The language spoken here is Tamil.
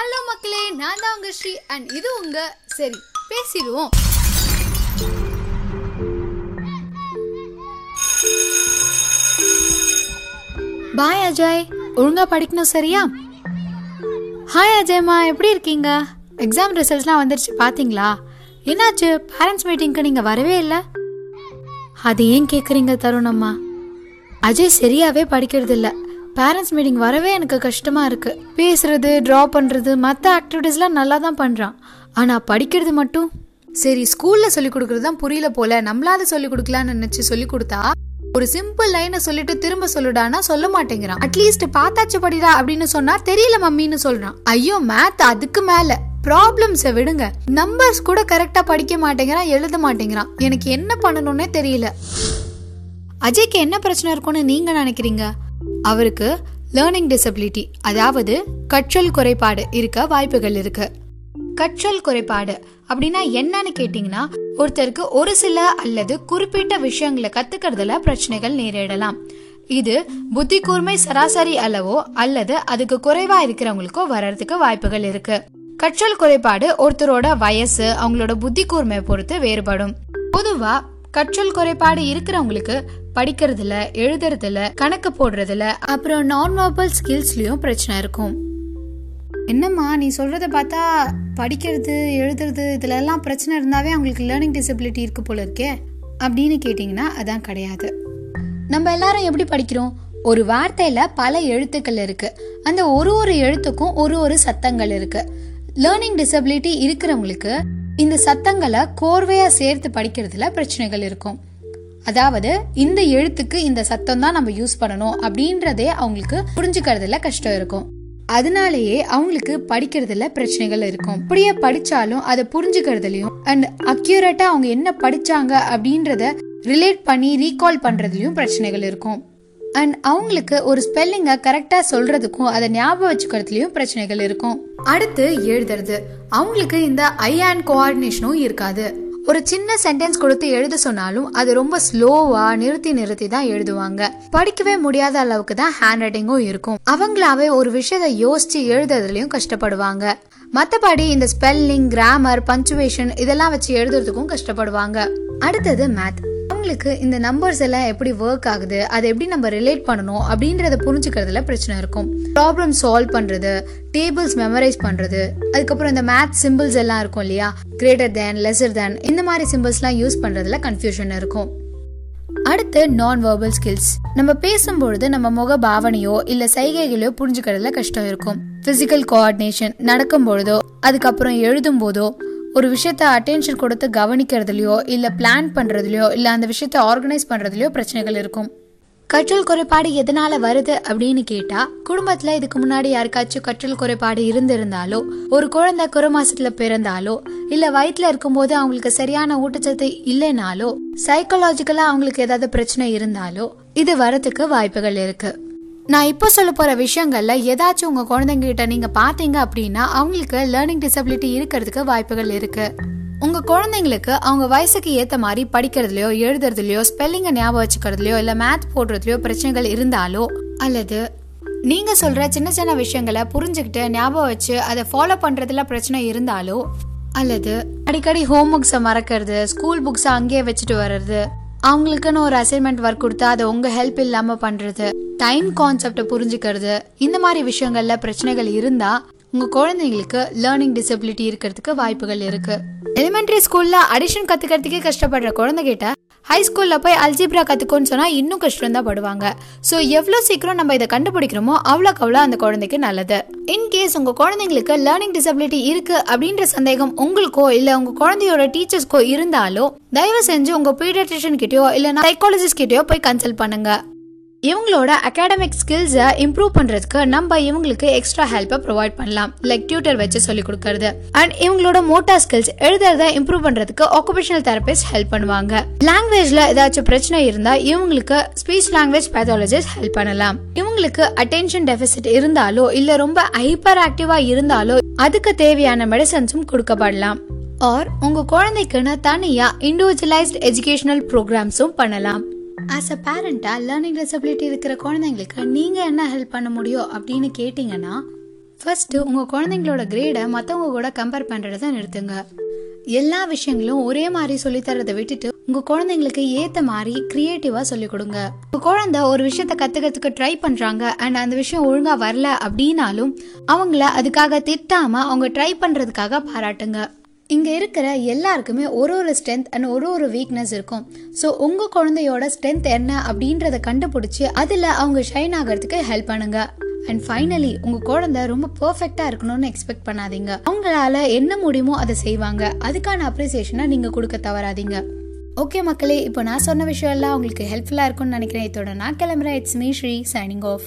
ஹலோ மக்களே நான் தான் உங்க ஸ்ரீ அண்ட் இது உங்க சரி. பேசிடுவோம். பாய் அஜய் ஒழுங்கா படிக்கணும் சரியா? ஹாய் அஜய்மா எப்படி இருக்கீங்க? எக்ஸாம் ரிசல்ட்ஸ்லாம் வந்துருச்சு பாத்தீங்களா? என்னாச்சு? பேரண்ட்ஸ் மீட்டிங்க்கு நீங்க வரவே இல்லை? அது ஏன் கேட்குறீங்க தருணம்மா? அஜய் சரியாவே படிக்கிறது இல்லை பேரண்ட்ஸ் மீட்டிங் வரவே எனக்கு கஷ்டமா இருக்கு. பேசுறது ட்ரா பண்றது மற்ற ஆக்டிவிட்டீஸ்லாம் நல்லா தான் பண்றான். ஆனா படிக்கிறது மட்டும்? சரி ஸ்கூல்ல சொல்லிக் கொடுக்கறது தான் புரியல போல. நம்மளால சொல்லி கொடுக்கலாம்னு நினைச்சு சொல்லி கொடுத்தா ஒரு சிம்பிள் லைனை சொல்லிட்டு திரும்ப சொல்லுடானா சொல்ல மாட்டேங்கிறான். அட்லீஸ்ட் பார்த்தாச்சு படிடா அப்படின்னு சொன்னா தெரியல மம்மின்னு சொல்றான். ஐயோ மேத் அதுக்கு மேல. ப்ராப்ளம்ஸை விடுங்க. நம்பர்ஸ் கூட கரெக்டா படிக்க மாட்டேங்கிறான் எழுத மாட்டேங்கிறான். எனக்கு என்ன பண்ணணும்னே தெரியல. அஜய்க்கு என்ன பிரச்சனை இருக்கும்னு நீங்க நினைக்கிறீங்க? அவருக்கு லேர்னிங் டிசபிலிட்டி அதாவது கற்றல் குறைபாடு இருக்க வாய்ப்புகள் இருக்கு. கற்றல் குறைபாடு அப்படின்னா என்னன்னு கேட்டிங்கன்னா ஒருத்தருக்கு ஒரு சில அல்லது குறிப்பிட்ட விஷயங்களை கத்துக்கிறதுல பிரச்சனைகள் நேரிடலாம். இது புத்தி கூர்மை சராசரி அளவோ அல்லது அதுக்கு குறைவா இருக்கிறவங்களுக்கோ வர்றதுக்கு வாய்ப்புகள் இருக்கு. கற்றல் குறைபாடு ஒருத்தரோட வயசு அவங்களோட புத்தி கூர்மையை பொறுத்து வேறுபடும். பொதுவா கற்றல் குறைபாடு இருக்கிறவங்களுக்கு படிக்கிறதுல எழுதுறதுல கணக்கு போடுறதுல அப்புறம் நான் வெர்பல் ஸ்கில்ஸ்லயும் பிரச்சனை இருக்கும். என்னம்மா நீ சொல்றத பார்த்தா படிக்கிறது எழுதுறது இதுல எல்லாம் பிரச்சனை இருந்தாவே அவங்களுக்கு லேர்னிங் டிசபிலிட்டி இருக்கு போல இருக்கே அப்படின்னு கேட்டிங்கன்னா அதான் கிடையாது. நம்ம எல்லாரும் எப்படி படிக்கிறோம்? ஒரு வார்த்தையில பல எழுத்துக்கள் இருக்கு. அந்த ஒரு ஒரு எழுத்துக்கும் ஒரு ஒரு சத்தங்கள் இருக்கு. லேர்னிங் டிசபிலிட்டி இருக்கிறவங்களுக்கு இந்த சத்தங்களை கோர்வையா சேர்த்து படிக்கிறதுல பிரச்சனைகள் இருக்கும். அதாவது இந்த எழுத்துக்கு இந்த சத்தம் தான் நம்ம யூஸ் பண்ணணும் அப்படின்றதே அவங்களுக்கு புரிஞ்சுக்கிறதுல கஷ்டம் இருக்கும். அதனாலேயே அவங்களுக்கு படிக்கிறதுல பிரச்சனைகள் இருக்கும். அப்படியே படிச்சாலும் அதை புரிஞ்சுக்கிறதுலயும் அண்ட் அக்யூரேட்டா அவங்க என்ன படிச்சாங்க அப்படின்றத ரிலேட் பண்ணி ரீகால் பண்றதுலயும் பிரச்சனைகள் இருக்கும். அண்ட் அவங்களுக்கு ஒரு ஸ்பெல்லிங்கை கரெக்டாக சொல்கிறதுக்கும் அதை ஞாபகம் வச்சுக்கிறதுலையும் பிரச்சனைகள் இருக்கும். அடுத்து எழுதுறது. அவங்களுக்கு இந்த ஐ அண்ட் கோஆர்டினேஷனும் இருக்காது. ஒரு சின்ன சென்டென்ஸ் கொடுத்து எழுத சொன்னாலும் அது ரொம்ப ஸ்லோவா நிறுத்தி நிறுத்தி தான் எழுதுவாங்க. படிக்கவே முடியாத அளவுக்கு தான் ஹேண்ட் ரைட்டிங்கும் இருக்கும். அவங்களாவே ஒரு விஷயத்த யோசிச்சு எழுதுறதுலயும் கஷ்டப்படுவாங்க. மத்தபடி இந்த ஸ்பெல்லிங் கிராமர் பஞ்சுவேஷன் இதெல்லாம் வச்சு எழுதுறதுக்கும் கஷ்டப்படுவாங்க. அடுத்தது மேத் அவங்களுக்கு இந்த நம்பர்ஸ் எல்லாம் எப்படி ஒர்க் ஆகுது அதை எப்படி நம்ம ரிலேட் பண்ணணும் அப்படின்றத புரிஞ்சுக்கிறதுல பிரச்சனை இருக்கும். ப்ராப்ளம் சால்வ் பண்றது டேபிள்ஸ் மெமரைஸ் பண்றது அதுக்கப்புறம் இந்த மேத் சிம்பிள்ஸ் எல்லாம் இருக்கும் இல்லையா? கிரேட்டர் தேன் லெசர் தேன் இந்த மாதிரி சிம்பிள்ஸ்லாம் யூஸ் பண்றதுல கன்ஃபியூஷன் இருக்கும். அடுத்து நான் வேர்பல் ஸ்கில்ஸ் நம்ம பேசும்பொழுது நம்ம முக பாவனையோ இல்ல சைகைகளையோ புரிஞ்சுக்கிறதுல கஷ்டம் இருக்கும். பிசிக்கல் கோஆர்டினேஷன் நடக்கும் பொழுதோ அதுக்கப்புறம் எழுதும் போதோ ஒரு விஷயத்த அட்டென்ஷன் கொடுத்து கவனிக்கிறதுலையோ இல்லை பிளான் பண்ணுறதுலையோ இல்லை அந்த விஷயத்த ஆர்கனைஸ் பண்ணுறதுலையோ பிரச்சனைகள் இருக்கும். கற்றல் குறைபாடு எதனால வருது அப்படின்னு கேட்டா குடும்பத்துல இதுக்கு முன்னாடி யாருக்காச்சும் கற்றல் குறைபாடு இருந்திருந்தாலோ ஒரு குழந்தை குறை மாசத்துல பிறந்தாலோ இல்ல வயிற்றுல இருக்கும்போது அவங்களுக்கு சரியான ஊட்டச்சத்து இல்லைனாலோ சைக்கலாஜிக்கலா அவங்களுக்கு ஏதாவது பிரச்சனை இருந்தாலோ இது வரத்துக்கு வாய்ப்புகள் இருக்கு. நான் இப்போ சொல்ல போகிற விஷயங்களில் ஏதாச்சும் உங்கள் குழந்தைங்க நீங்கள் பார்த்தீங்க அப்படின்னா அவங்களுக்கு லேர்னிங் டிசபிலிட்டி இருக்கிறதுக்கு வாய்ப்புகள் இருக்குது உங்கள் குழந்தைங்களுக்கு அவங்க வயசுக்கு ஏற்ற மாதிரி படிக்கிறதுலையோ எழுதுறதுலையோ ஸ்பெல்லிங்கை ஞாபகம் வச்சுக்கிறதுலையோ இல்லை மேத் போடுறதுலையோ பிரச்சனைகள் இருந்தாலோ அல்லது நீங்கள் சொல்கிற சின்ன சின்ன விஷயங்களை புரிஞ்சுக்கிட்டு ஞாபகம் வச்சு அதை ஃபாலோ பண்ணுறதுல பிரச்சனை இருந்தாலோ அல்லது அடிக்கடி ஹோம் ஒர்க்ஸை மறக்கிறது ஸ்கூல் புக்ஸை அங்கேயே வச்சுட்டு வர்றது அவங்களுக்குன்னு ஒரு அசைன்மெண்ட் ஒர்க் கொடுத்தா அதை உங்க ஹெல்ப் இல்லாம பண்றது டைம் கான்செப்டை புரிஞ்சுக்கிறது இந்த மாதிரி விஷயங்கள்ல பிரச்சனைகள் இருந்தா உங்க குழந்தைங்களுக்கு லேர்னிங் டிசபிலிட்டி இருக்கிறதுக்கு வாய்ப்புகள் இருக்கு. எலிமெண்டரி ஸ்கூல்ல அடிஷன் கற்றுக்கிறதுக்கே கஷ்டப்படுற குழந்தைகிட்ட ஹை ஸ்கூலில் போய் அல்ஜிப்ரா கற்றுக்கோன்னு சொன்னால் இன்னும் கஷ்டம் தான் படுவாங்க. ஸோ எவ்வளோ சீக்கிரம் நம்ம இதை கண்டுபிடிக்கிறோமோ அவ்வளோக்கு அவ்வளோ அந்த குழந்தைக்கு நல்லது. இன்கேஸ் உங்கள் குழந்தைங்களுக்கு லேர்னிங் டிசபிலிட்டி இருக்குது அப்படின்ற சந்தேகம் உங்களுக்கோ இல்லை உங்கள் குழந்தையோட டீச்சர்ஸ்க்கோ இருந்தாலும் தயவு செஞ்சு உங்கள் பீடியாட்ரிஷியன் கிட்டயோ இல்லைனா சைக்காலஜிஸ்ட் கிட்டயோ போய் கன்சல்ட் பண்ணுங்கள் இவங்களோட அகாடமிக் ஸ்கில்ஸை இம்ப்ரூவ் பண்ணுறதுக்கு நம்ம இவங்களுக்கு எக்ஸ்ட்ரா ஹெல்ப்பை ப்ரொவைட் பண்ணலாம். லைக் டியூட்டர் வச்சு சொல்லி கொடுக்கறது. அண்ட் இவங்களோட மோட்டார் ஸ்கில்ஸ் எழுதுறத இம்ப்ரூவ் பண்ணுறதுக்கு ஆக்குபேஷனல் தெரபிஸ்ட் ஹெல்ப் பண்ணுவாங்க. லாங்குவேஜில் ஏதாச்சும் பிரச்சனை இருந்தால் இவங்களுக்கு ஸ்பீச் லாங்குவேஜ் பேத்தாலஜிஸ்ட் ஹெல்ப் பண்ணலாம். இவங்களுக்கு அட்டென்ஷன் டெபிசிட் இருந்தாலோ இல்லை ரொம்ப ஹைப்பர் ஆக்டிவாக இருந்தாலோ அதுக்கு தேவையான மெடிசன்ஸும் கொடுக்கப்படலாம். ஆர் உங்கள் குழந்தைக்குன்னு தனியாக இண்டிவிஜுவலைஸ்ட் எஜுகேஷனல் ப்ரோக்ராம்ஸும் பண்ணலாம். ஆஸ் அ பேரண்ட்டாக லேர்னிங் டிசபிலிட்டி இருக்கிற குழந்தைங்களுக்கு நீங்கள் என்ன ஹெல்ப் பண்ண முடியும் அப்படின்னு கேட்டிங்கன்னா ஃபர்ஸ்ட் உங்கள் குழந்தைங்களோட கிரேடை மற்றவங்க கூட கம்பேர் பண்ணுறத நிறுத்துங்க. எல்லா விஷயங்களும் ஒரே மாதிரி சொல்லித்தரதை விட்டுட்டு உங்கள் குழந்தைங்களுக்கு ஏற்ற மாதிரி க்ரியேட்டிவாக சொல்லிக் கொடுங்க. உங்கள் குழந்தை ஒரு விஷயத்த கற்றுக்கிறதுக்கு ட்ரை பண்ணுறாங்க அண்ட் அந்த விஷயம் ஒழுங்காக வரல அப்படின்னாலும் அவங்கள அதுக்காக திட்டாமல் அவங்க ட்ரை பண்ணுறதுக்காக பாராட்டுங்க. இங்கே இருக்கிற எல்லாருக்குமே ஒரு ஒரு ஸ்ட்ரென்த் அண்ட் ஒரு ஒரு வீக்னஸ் இருக்கும். ஸோ உங்கள் குழந்தையோட ஸ்ட்ரென்த் என்ன அப்படின்றத கண்டுபிடிச்சி அதில் அவங்க ஷைன் ஆகிறதுக்கு ஹெல்ப் பண்ணுங்க. அண்ட் ஃபைனலி உங்கள் குழந்தை ரொம்ப பர்ஃபெக்டாக இருக்கணும்னு எக்ஸ்பெக்ட் பண்ணாதீங்க. அவங்களால என்ன முடியுமோ அதை செய்வாங்க. அதுக்கான அப்ரிசியேஷனை நீங்கள் கொடுக்க தவறாதீங்க. ஓகே மக்களே இப்போ நான் சொன்ன விஷயம் எல்லாம் உங்களுக்கு ஹெல்ப்ஃபுல்லாக இருக்கும்னு நினைக்கிறேன். இதோட நான் கிளம்புறேன். It's me Sri signing off